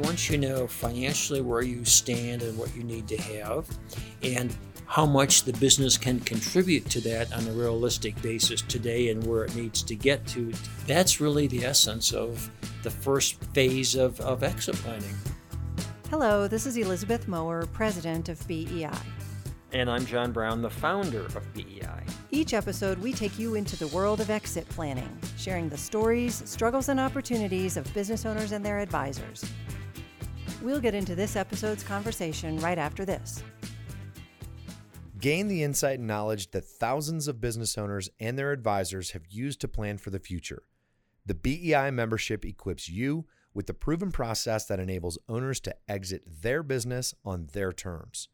once you know financially where you stand and what you need to have, and how much the business can contribute to that on a realistic basis today and where it needs to get to, that's really the essence of the first phase of, of exit planning. Hello, this is Elizabeth Mower, president of BEI. And I'm John Brown, the founder of BEI. Each episode, we take you into the world of exit planning, sharing the stories, struggles, and opportunities of business owners and their advisors. We'll get into this episode's conversation right after this. Gain the insight and knowledge that thousands of business owners and their advisors have used to plan for the future. The BEI membership equips you with the proven process that enables owners to exit their business on their terms.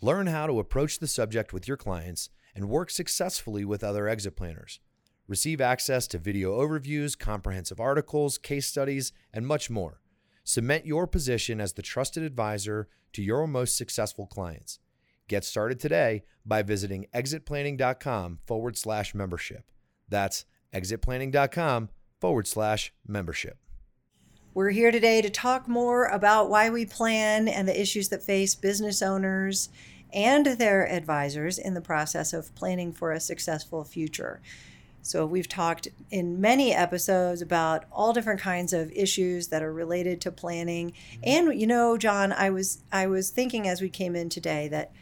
Learn how to approach the subject with your clients and work successfully with other exit planners. Receive access to video overviews, comprehensive articles, case studies, and much more. Cement your position as the trusted advisor to your most successful clients. Get started today by visiting exitplanning.com forward slash membership. That's exitplanning.com forward slash membership. We're here today to talk more about why we plan and the issues that face business owners and their advisors in the process of planning for a successful future. So, we've talked in many episodes about all different kinds of issues that are related to planning. Mm-hmm. And you know, John, I was I was thinking as we came in today that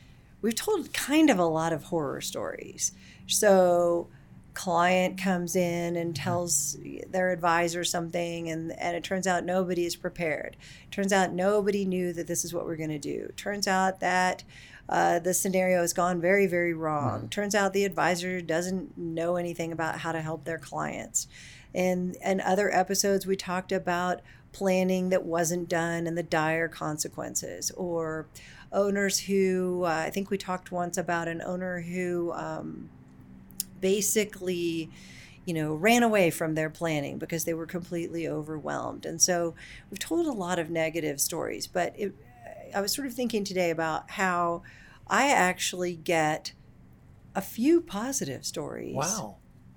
we've told kind of a lot of horror stories. So, client comes in and mm-hmm. tells their advisor something and, and it turns out nobody is prepared turns out nobody knew that this is what we're going to do turns out that uh, the scenario has gone very very wrong mm-hmm. turns out the advisor doesn't know anything about how to help their clients and and other episodes we talked about planning that wasn't done and the dire consequences or owners who uh, i think we talked once about an owner who um, basically you know, ran away from their planning because they were completely overwhelmed. And so we've told a lot of negative stories, but it, I was sort of thinking today about how I actually get a few positive stories. Wow.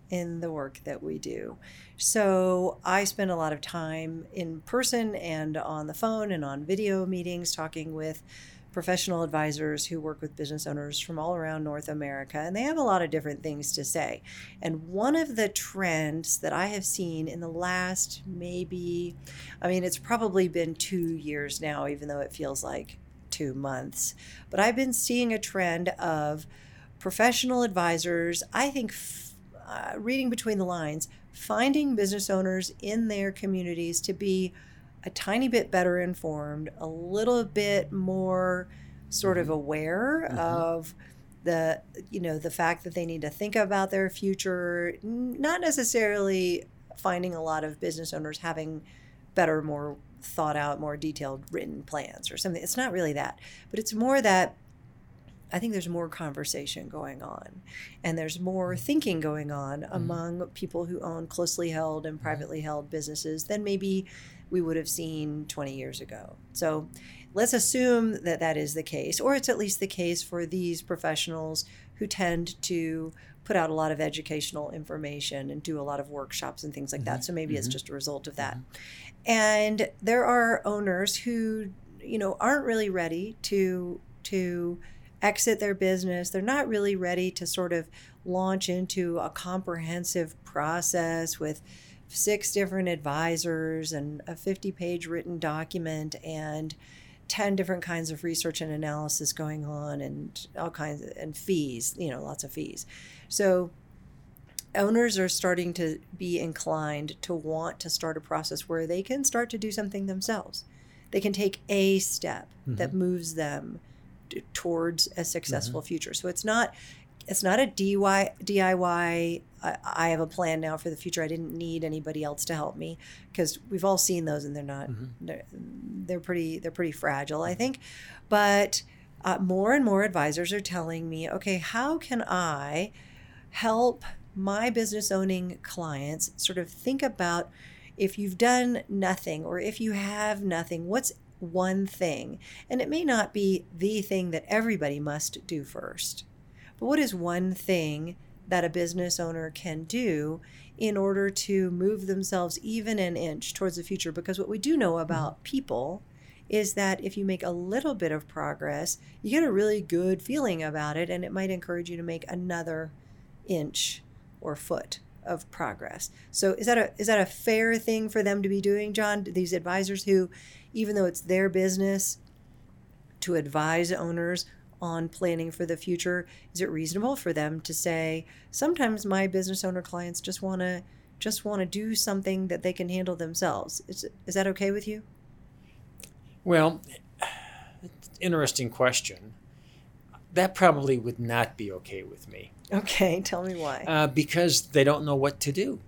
In the work that we do. So I spend a lot of time in person and on the phone and on video meetings talking with professional advisors who work with business owners from all around North America, and they have a lot of different things to say. And one of the trends that I have seen in the last maybe, I mean, it's probably been two years now, even though it feels like two months, but I've been seeing a trend of professional advisors, I think. Uh, reading between the lines, finding business owners in their communities to be a tiny bit better informed, a little bit more sort of mm-hmm. aware mm-hmm. of the you know the fact that they need to think about their future not necessarily finding a lot of business owners having better more thought out more detailed written plans or something it's not really that but it's more that I think there's more conversation going on and there's more mm-hmm. thinking going on mm-hmm. among people who own closely held and privately held businesses than maybe we would have seen 20 years ago. So let's assume that that is the case, or it's at least the case for these professionals who tend to put out a lot of educational information and do a lot of workshops and things like mm-hmm. that. So maybe mm-hmm. it's just a result of that. Mm-hmm. And there are owners who, you know, aren't really ready to to exit their business. They're not really ready to sort of launch into a comprehensive process with six different advisors and a 50 page written document and 10 different kinds of research and analysis going on and all kinds of, and fees you know lots of fees so owners are starting to be inclined to want to start a process where they can start to do something themselves they can take a step mm-hmm. that moves them t- towards a successful mm-hmm. future so it's not it's not a DIY. DIY. I, have a plan now for the future. I didn't need anybody else to help me because we've all seen those, and they're not. Mm-hmm. They're, they're pretty. They're pretty fragile, I think. But uh, more and more advisors are telling me, okay, how can I help my business owning clients sort of think about if you've done nothing or if you have nothing, what's one thing? And it may not be the thing that everybody must do first. But what is one thing that a business owner can do in order to move themselves even an inch towards the future? Because what we do know mm-hmm. about people is that if you make a little bit of progress, you get a really good feeling about it, and it might encourage you to make another inch or foot of progress. So is that a is that a fair thing for them to be doing, John? These advisors who, even though it's their business to advise owners on planning for the future, is it reasonable for them to say sometimes my business owner clients just want to just want to do something that they can handle themselves? Is is that okay with you? Well, interesting question. That probably would not be okay with me. Okay, tell me why. Uh, because they don't know what to do.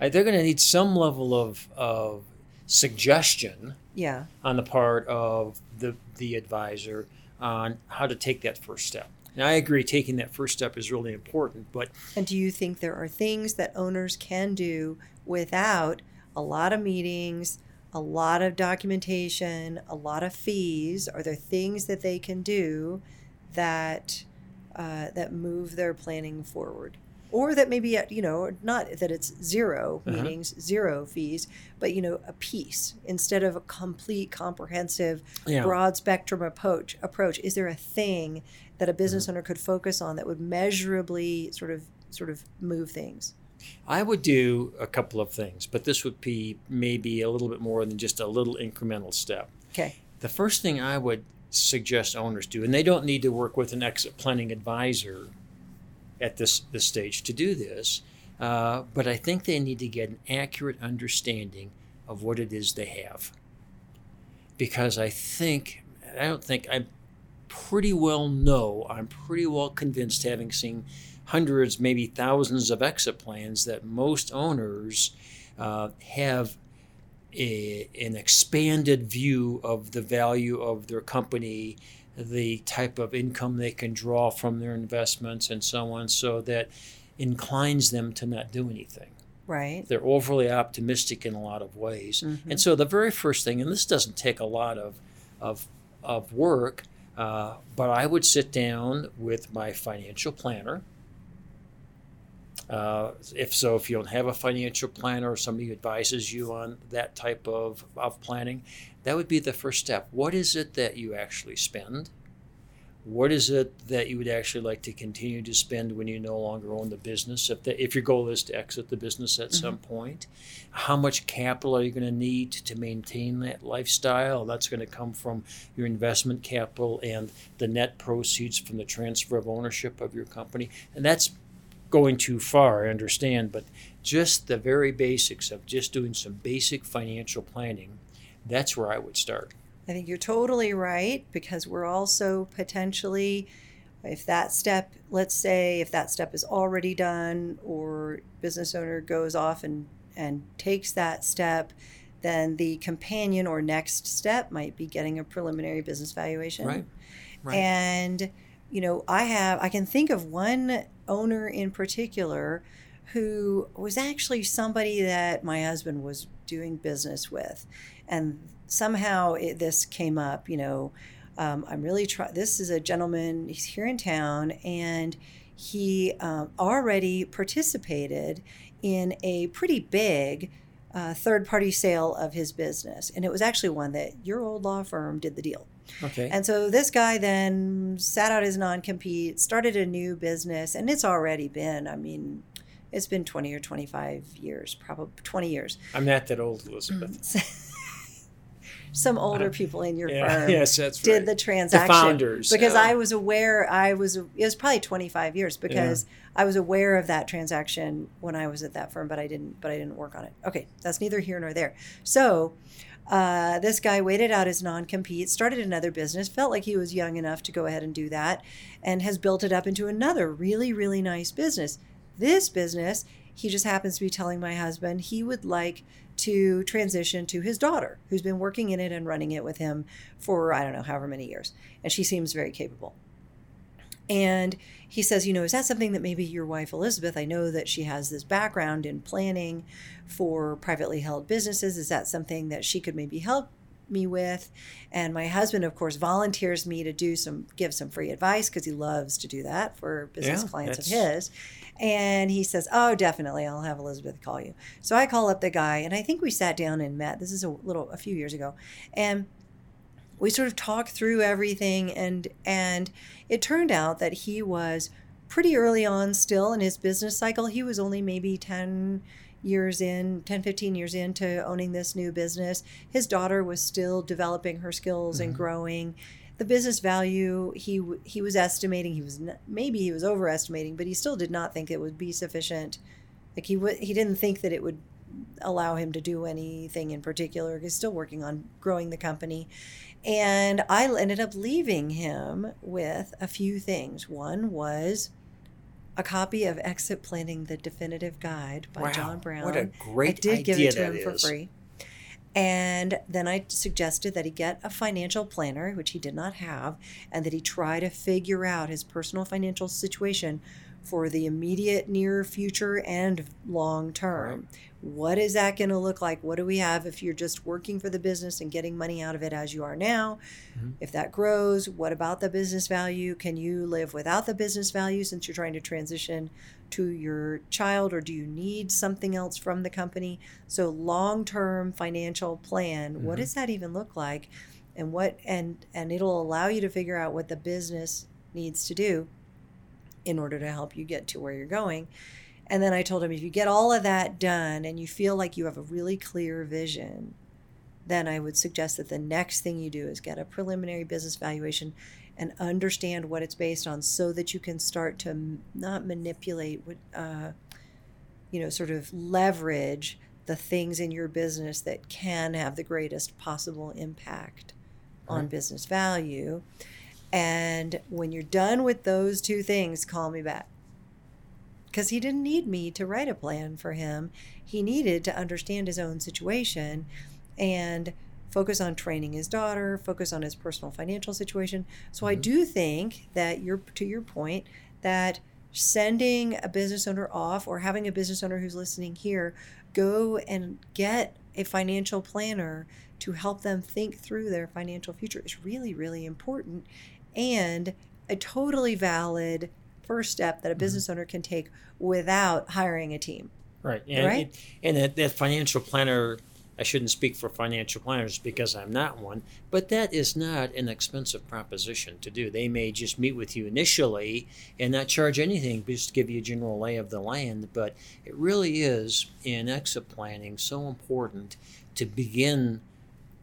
Uh, they're going to need some level of, of suggestion yeah. on the part of the, the advisor on how to take that first step. And I agree, taking that first step is really important. But and do you think there are things that owners can do without a lot of meetings, a lot of documentation, a lot of fees? Are there things that they can do that uh, that move their planning forward? Or that maybe uh, you know not that it's 0 Uh-huh. meetings, zero fees, but you know a piece instead of a complete, comprehensive, Yeah. broad spectrum approach. Approach is there a thing that a business Mm-hmm. owner could focus on that would measurably sort of sort of move things? I would do a couple of things, but this would be maybe a little bit more than just a little incremental step. Okay. The first thing I would suggest owners do, and they don't need to work with an exit planning advisor at this, this stage to do this, uh, but I think they need to get an accurate understanding of what it is they have. Because I think, I don't think, I pretty well know, I'm pretty well convinced, having seen hundreds, maybe thousands of exit plans, that most owners uh, have a, an expanded view of the value of their company, the type of income they can draw from their investments, and so on, so that inclines them to not do anything. Right. They're overly optimistic in a lot of ways. And so the very first thing, and this doesn't take a lot of, of, of work, uh, but I would sit down with my financial planner. Uh, if so, if you don't have a financial planner or somebody who advises you on that type of, of planning, that would be the first step. What is it that you actually spend? What is it that you would actually like to continue to spend when you no longer own the business? If, the, if your goal is to exit the business at some point, how much capital are you going to need to maintain that lifestyle? That's going to come from your investment capital and the net proceeds from the transfer of ownership of your company. And that's going too far, I understand, but just the very basics of just doing some basic financial planning, that's where I would start. I think you're totally right because we're also potentially, if that step, let's say, if that step is already done or business owner goes off and, and takes that step, then the companion or next step might be getting a preliminary business valuation. Right. Right. And, you know, I have, I can think of one owner in particular who was actually somebody that my husband was doing business with. And somehow it, this came up, you know. Um, I'm really trying, this is a gentleman, he's here in town, and he um, already participated in a pretty big uh, third party sale of his business. And it was actually one that your old law firm did the deal. Okay. And so this guy then sat out his non compete, started a new business, and it's already been, I mean, it's been 20 or 25 years, probably 20 years. I'm not that old, Elizabeth. Some older people in your Yeah, firm yes, that's did right. the transaction. founders, Because yeah. I was aware, I was, it was probably 25 years because I was aware of that transaction when I was at that firm, but I didn't, but I didn't work on it. Okay, that's neither here nor there. So, uh, this guy waited out his non compete, started another business, felt like he was young enough to go ahead and do that, and has built it up into another really, really nice business. This business, he just happens to be telling my husband he would like to transition to his daughter, who's been working in it and running it with him for, I don't know, however many years. And she seems very capable. And he says, you know, is that something that maybe your wife Elizabeth, I know that she has this background in planning for privately held businesses. Is that something that she could maybe help me with? And my husband, of course, volunteers me to do some, give some free advice because he loves to do that for business Yeah, clients of his. And he says, Oh, definitely. I'll have Elizabeth call you. So I call up the guy, and I think we sat down and met. This is a little, a few years ago. And we sort of talked through everything and and it turned out that he was pretty early on still in his business cycle. He was only maybe 10 years in 10 15 years into owning this new business. His daughter was still developing her skills and mm-hmm. growing. The business value he he was estimating he was maybe he was overestimating but he still did not think it would be sufficient. Like he w- he didn't think that it would allow him to do anything in particular. He's still working on growing the company and i ended up leaving him with a few things. One was a copy of exit planning the definitive guide by Wow, john brown what a great i did give it to him for is. free. And then I suggested that he get a financial planner, which he did not have, and that he try to figure out his personal financial situation for the immediate near future and long term. What is that going to look like? What do we have if you're just working for the business and getting money out of it as you are now? Mm-hmm. If that grows, what about the business value? Can you live without the business value since you're trying to transition to your child, or do you need something else from the company? So, long term financial plan, what mm-hmm. does that even look like? And what and and it'll allow you to figure out what the business needs to do in order to help you get to where you're going. And then I told him if you get all of that done and you feel like you have a really clear vision, then I would suggest that the next thing you do is get a preliminary business valuation and understand what it's based on so that you can start to m- not manipulate what uh, you know sort of leverage the things in your business that can have the greatest possible impact on Right. business value and when you're done with those two things call me back because he didn't need me to write a plan for him. He needed to understand his own situation and focus on training his daughter, focus on his personal financial situation. So I mm-hmm. do think that you're to your point that sending a business owner off or having a business owner who's listening here go and get a financial planner to help them think through their financial future is really really important and a totally valid first step that a mm-hmm. business owner can take without hiring a team. Right. And, Right? it- and that, that financial planner, I shouldn't speak for financial planners because I'm not one, but that is not an expensive proposition to do. They may just meet with you initially and not charge anything, just give you a general lay of the land. But it really is in exit planning so important to begin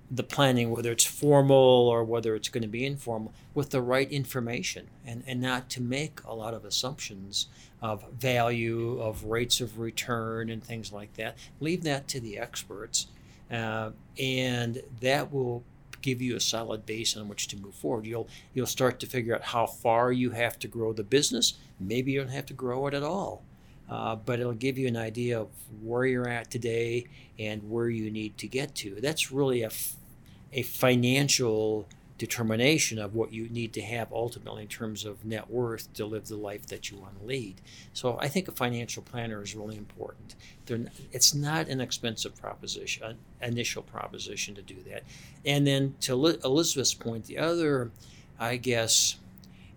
the planning, whether it's formal or whether it's going to be informal, with the right information and, and not to make a lot of assumptions of value, of rates of return, and things like that. Leave that to the experts, uh, and that will give you a solid base on which to move forward. You'll you'll start to figure out how far you have to grow the business. Maybe you don't have to grow it at all. Uh, but it'll give you an idea of where you're at today and where you need to get to. That's really a, f- a financial determination of what you need to have ultimately in terms of net worth to live the life that you want to lead. So I think a financial planner is really important. It's not an expensive proposition, an initial proposition to do that. And then to Li- Elizabeth's point, the other, I guess,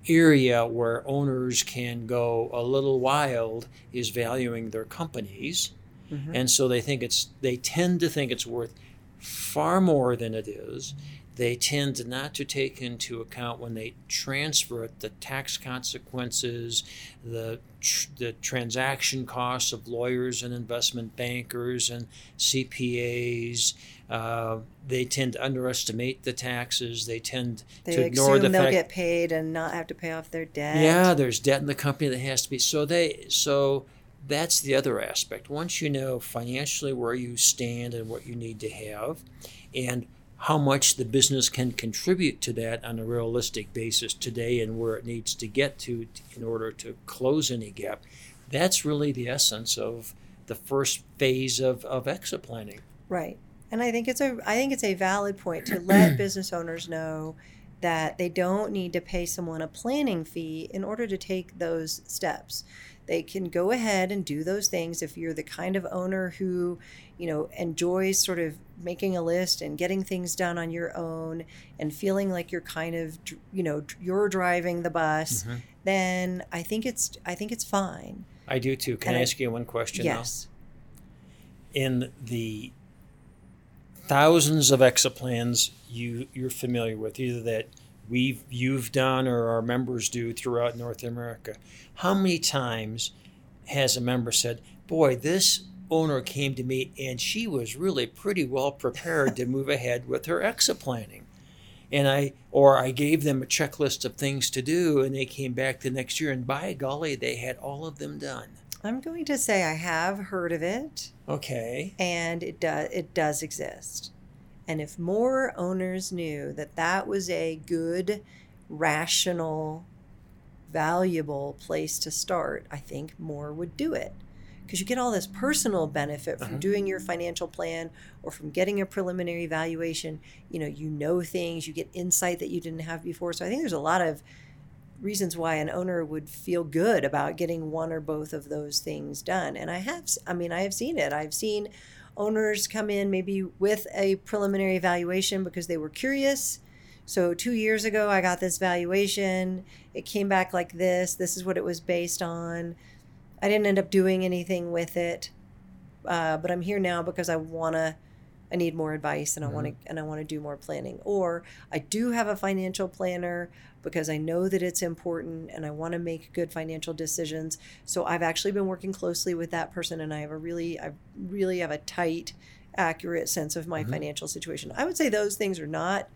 area where owners can go a little wild is valuing their companies. Mm-hmm. And so they think it's they tend to think it's worth far more than it is. They tend not to take into account when they transfer it the tax consequences the tr- the transaction costs of lawyers and investment bankers and CPAs uh, they tend to underestimate the taxes they tend They to ignore assume the they'll fact get paid and not have to pay off their debt. yeah, there's debt in the company that has to be. So they so that's the other aspect. Once you know financially where you stand and what you need to have, and how much the business can contribute to that on a realistic basis today and where it needs to get to in order to close any gap, that's really the essence of the first phase of, of exit planning. Right. And I think it's a I think it's a valid point to let business owners know that they don't need to pay someone a planning fee in order to take those steps. They can go ahead and do those things if you're the kind of owner who, you know, enjoys sort of making a list and getting things done on your own and feeling like you're kind of, you know, you're driving the bus, mm-hmm. then I think it's I think it's fine. I do too. Can And I I- ask you one question? yes. in the thousands of exit plans you you're familiar with, either that we've you've done or our members do throughout North America. How many times has a member said, "Boy, this owner came to me and she was really pretty well prepared to move ahead with her exit planning." And I or I gave them a checklist of things to do and they came back the next year and by golly, they had all of them done. I'm going to say I have heard of it. Okay. And it does it does exist. And if more owners knew that that was a good, rational, valuable place to start, I think more would do it. Because you get all this personal benefit from Uh-huh. doing your financial plan or from getting a preliminary valuation. You know, you know things, you get insight that you didn't have before. So I think there's a lot of reasons why an owner would feel good about getting one or both of those things done. And I have, I mean, I have seen it. I've seen owners come in maybe with a preliminary evaluation because they were curious. So, two years ago, I got this valuation. It came back like this. This is what it was based on. I didn't end up doing anything with it, uh, but I'm here now because I want to. I need more advice and I want to and I want to do more planning. Or I do have a financial planner because I know that it's important and I want to make good financial decisions. So I've actually been working closely with that person and I have a really I really have a tight accurate sense of my mm-hmm. financial situation. I would say those things are not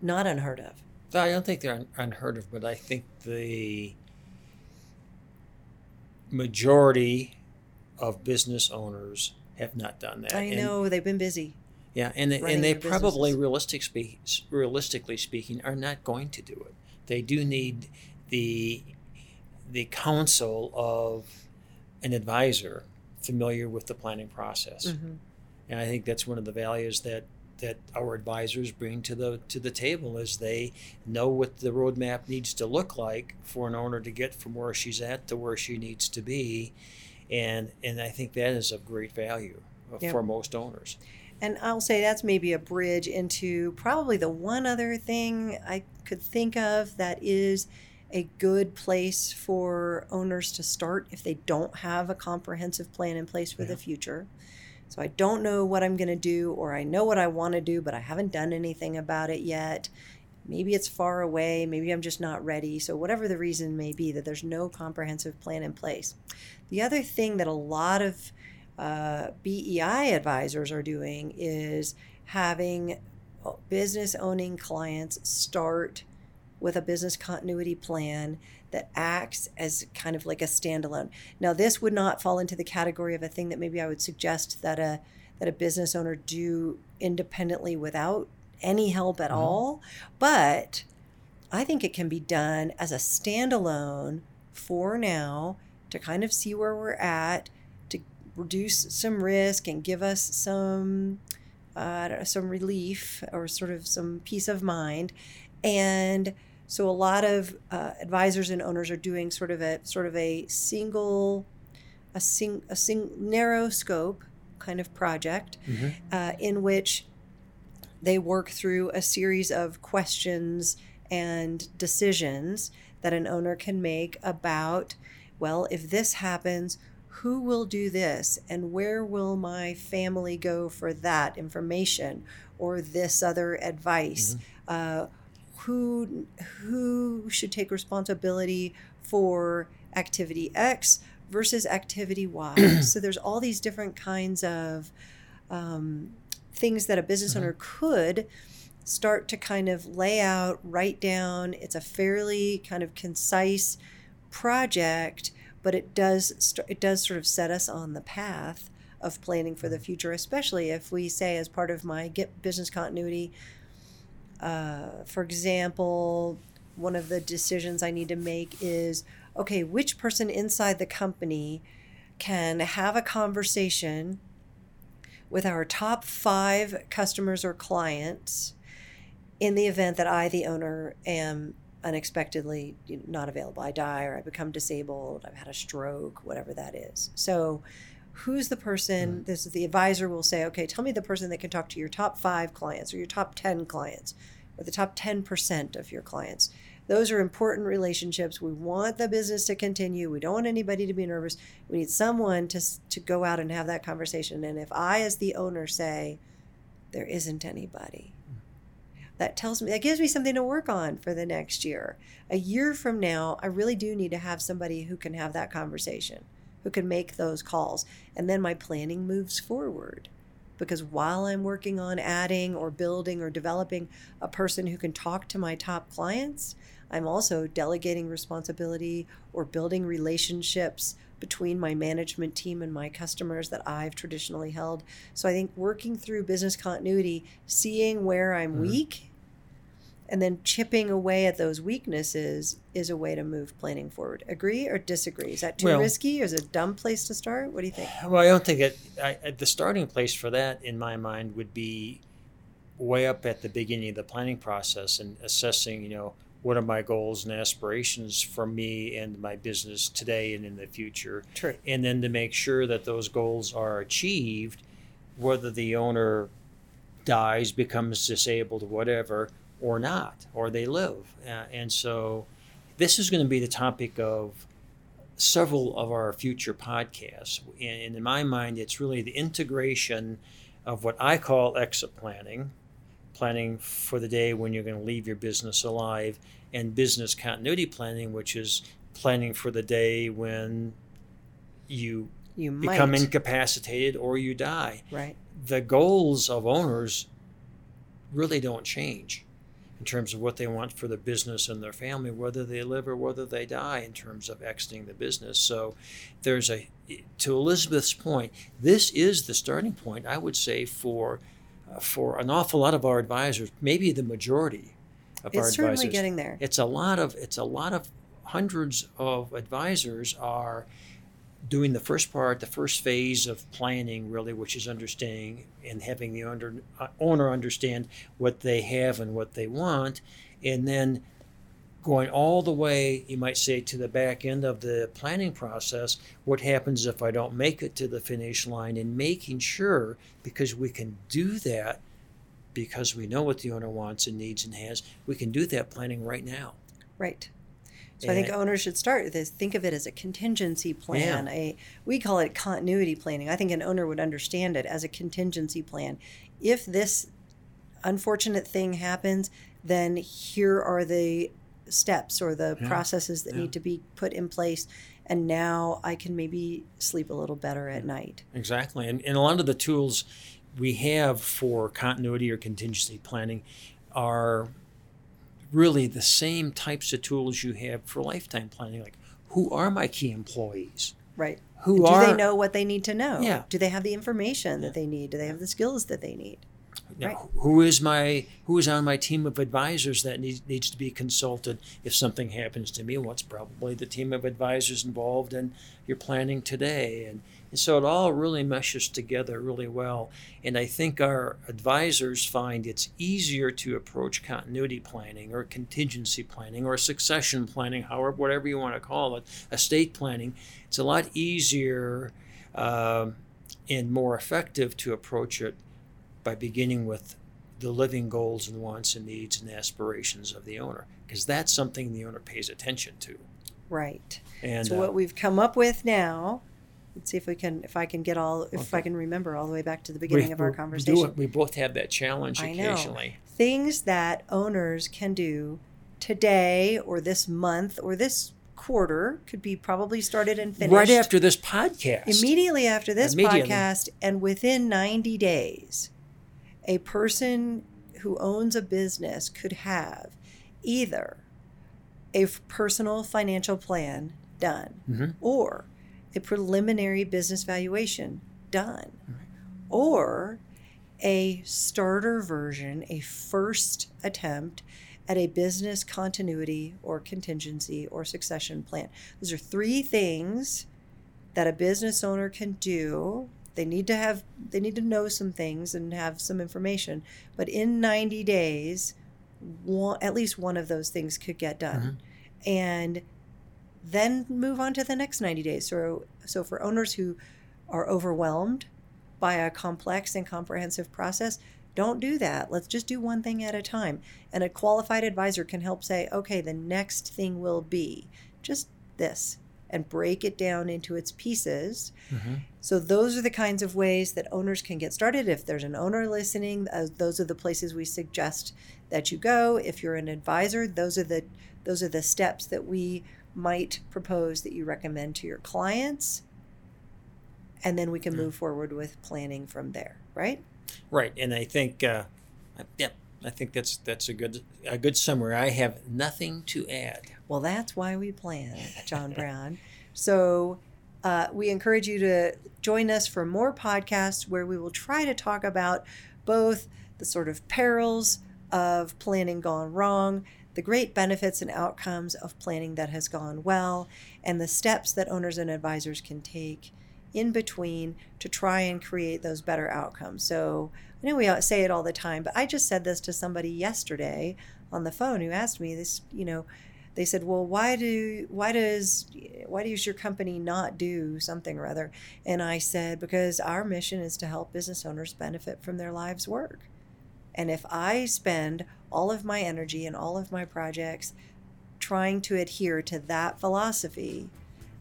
not unheard of. I don't think they're un- unheard of, but I think the majority of business owners have not done that. I And- know they've been busy. Yeah, and they, and they probably realistic speak, realistically speaking are not going to do it. They do need the the counsel of an advisor familiar with the planning process. Mm-hmm. And I think that's one of the values that that our advisors bring to the to the table is they know what the roadmap needs to look like for an owner to get from where she's at to where she needs to be, and and I think that is of great value uh, Yep. for most owners. And I'll say that's maybe a bridge into probably the one other thing I could think of that is a good place for owners to start if they don't have a comprehensive plan in place for the future. So I don't know what I'm going to do, or I know what I want to do, but I haven't done anything about it yet. Maybe it's far away. Maybe I'm just not ready. So, whatever the reason may be, that there's no comprehensive plan in place. The other thing that a lot of uh, BEI advisors are doing is having business owning clients start with a business continuity plan that acts as kind of like a standalone. Now, this would not fall into the category of a thing that maybe I would suggest that a that a business owner do independently without any help at all, but I think it can be done as a standalone for now to kind of see where we're at, reduce some risk and give us some uh, know, some relief or sort of some peace of mind. And so a lot of uh, advisors and owners are doing sort of a sort of a single, a sing a sing narrow scope kind of project uh, in which they work through a series of questions and decisions that an owner can make about well if this happens who will do this and where will my family go for that information or this advice? Advice uh, who who should take responsibility for activity x versus activity y? So there's all these different kinds of um, things that a business owner could start to kind of lay out, write down. It's a fairly kind of concise project, but it does st- it does sort of set us on the path of planning for the future, especially if we say as part of my get business continuity. Uh, for example, one of the decisions I need to make is okay, which person inside the company can have a conversation with our top five customers or clients in the event that I, the owner, am unexpectedly not available. I die or I become disabled, I've had a stroke, whatever that is. So, who's the person? This is the advisor will say, okay, tell me the person that can talk to your top five clients or your top 10 clients or the top 10% of your clients. Those are important relationships. We want the business to continue. We don't want anybody to be nervous. We need someone to, to go out and have that conversation. And if I, as the owner, say, there isn't anybody. That tells me, that gives me something to work on for the next year. A year from now, I really do need to have somebody who can have that conversation, who can make those calls. And then my planning moves forward. Because while I'm working on adding or building or developing a person who can talk to my top clients, I'm also delegating responsibility or building relationships between my management team and my customers that I've traditionally held. So I think working through business continuity, seeing where I'm Mhm. weak, and then chipping away at those weaknesses is a way to move planning forward. Agree or disagree? Is that too Well- risky or is it a dumb place to start? What do you think? Well, I don't think it. I, the starting place for that, in my mind, would be way up at the beginning of the planning process and assessing. You know, what are my goals and aspirations for me and my business today and in the future, True. and then to make sure that those goals are achieved, whether the owner dies, becomes disabled, whatever, or not, or they live. Uh, and so, this is going to be the topic of several of our future podcasts. And, in my mind, it's really the integration of what I call exit planning, planning for the day when you're going to leave your business alive, and business continuity planning, which is planning for the day when you You become might. incapacitated or you die. right. The goals of owners really don't change in terms of what they want for the business and their family, whether they live or whether they die, in terms of exiting the business. So, there's a, to Elizabeth's point, this is the starting point, I would say, for uh, for an awful lot of our advisors, maybe the majority of our advisors. It's certainly getting there. It's a lot of it's a lot of hundreds of advisors are doing the first part, the first phase of planning, really, which is understanding and having the owner, uh, owner understand what they have and what they want, and then going all the way, you might say, to the back end of the planning process. What happens if I don't make it to the finish line? And making sure, because we can do that because we know what the owner wants and needs and has, we can do that planning right now. Right. So I think owners should start with this. Think of it as a contingency plan. A we call it continuity planning. I think an owner would understand it as a contingency plan. If this unfortunate thing happens, then here are the steps or the Yeah. processes that Yeah. need to be put in place. And now I can maybe sleep a little better at night. Exactly. And, and a lot of the tools we have for continuity or contingency planning are really the same types of tools you have for lifetime planning. Like, who are my key employees? Right. Who Do are they know what they need to know? Yeah. Do they have the information that they need? Do they have the skills that they need? Now, Right. who is my who is on my team of advisors that needs needs to be consulted if something happens to me? What's probably the team of advisors involved in your planning today? And, and so it all really meshes together really well. And I think our advisors find it's easier to approach continuity planning or contingency planning or succession planning, however whatever you want to call it, estate planning. It's a lot easier um and more effective to approach it by beginning with the living goals and wants and needs and aspirations of the owner because that's something the owner pays attention to Right. and so uh, what we've come up with now let's see if we can if i can get all if i can remember all the way back to the we- beginning of our we- we do conversation it- we both have that challenge I know. occasionally things that owners can do today or this month or this quarter could be probably started and finished right after this podcast immediately after this Immediately. podcast and within 90 days a person who owns a business could have either a personal financial plan done Mhm. or a preliminary business valuation done. Or a starter version a first attempt at a business continuity or contingency or succession plan. Those are three things that a business owner can do. They need to have they need to know some things and have some information but in 90 days one, at least one of those things could get done. Mm-hmm. And then move on to the next 90 days so so for owners who are overwhelmed by a complex and comprehensive process don't do that let's just do one thing at a time and a qualified advisor can help say okay the next thing will be just this and break it down into its pieces. So, those are the kinds of ways that owners can get started. If there's an owner listening, uh, those are the places we suggest that you go. If you're an advisor, those are the those are the steps that we might propose that you recommend to your clients. And then we can move forward with planning from there, right? Right, and I think, uh, yeah, I think that's that's a good a good summary. I have nothing to add. Well, that's why we plan, John Brown. So uh, we encourage you to join us for more podcasts where we will try to talk about both the sort of perils of planning gone wrong, the great benefits and outcomes of planning that has gone well, and the steps that owners and advisors can take in between to try and create those better outcomes. So I know we say it all the time, but I just said this to somebody yesterday on the phone who asked me this, you know, they said, "Well, why do why does why does your company not do something or other?" And I said, "Because our mission is to help business owners benefit from their lives' work. And if I spend all of my energy and all of my projects trying to adhere to that philosophy,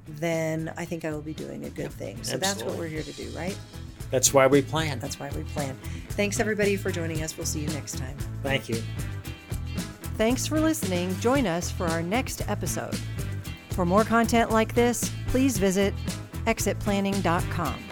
then I think I will be doing a good thing. So that's what we're here to do, right? That's why we plan. That's why we plan. Thanks everybody for joining us. We'll see you next time. Thank you. Thanks for listening. Join us for our next episode. For more content like this, please visit exitplanning.com.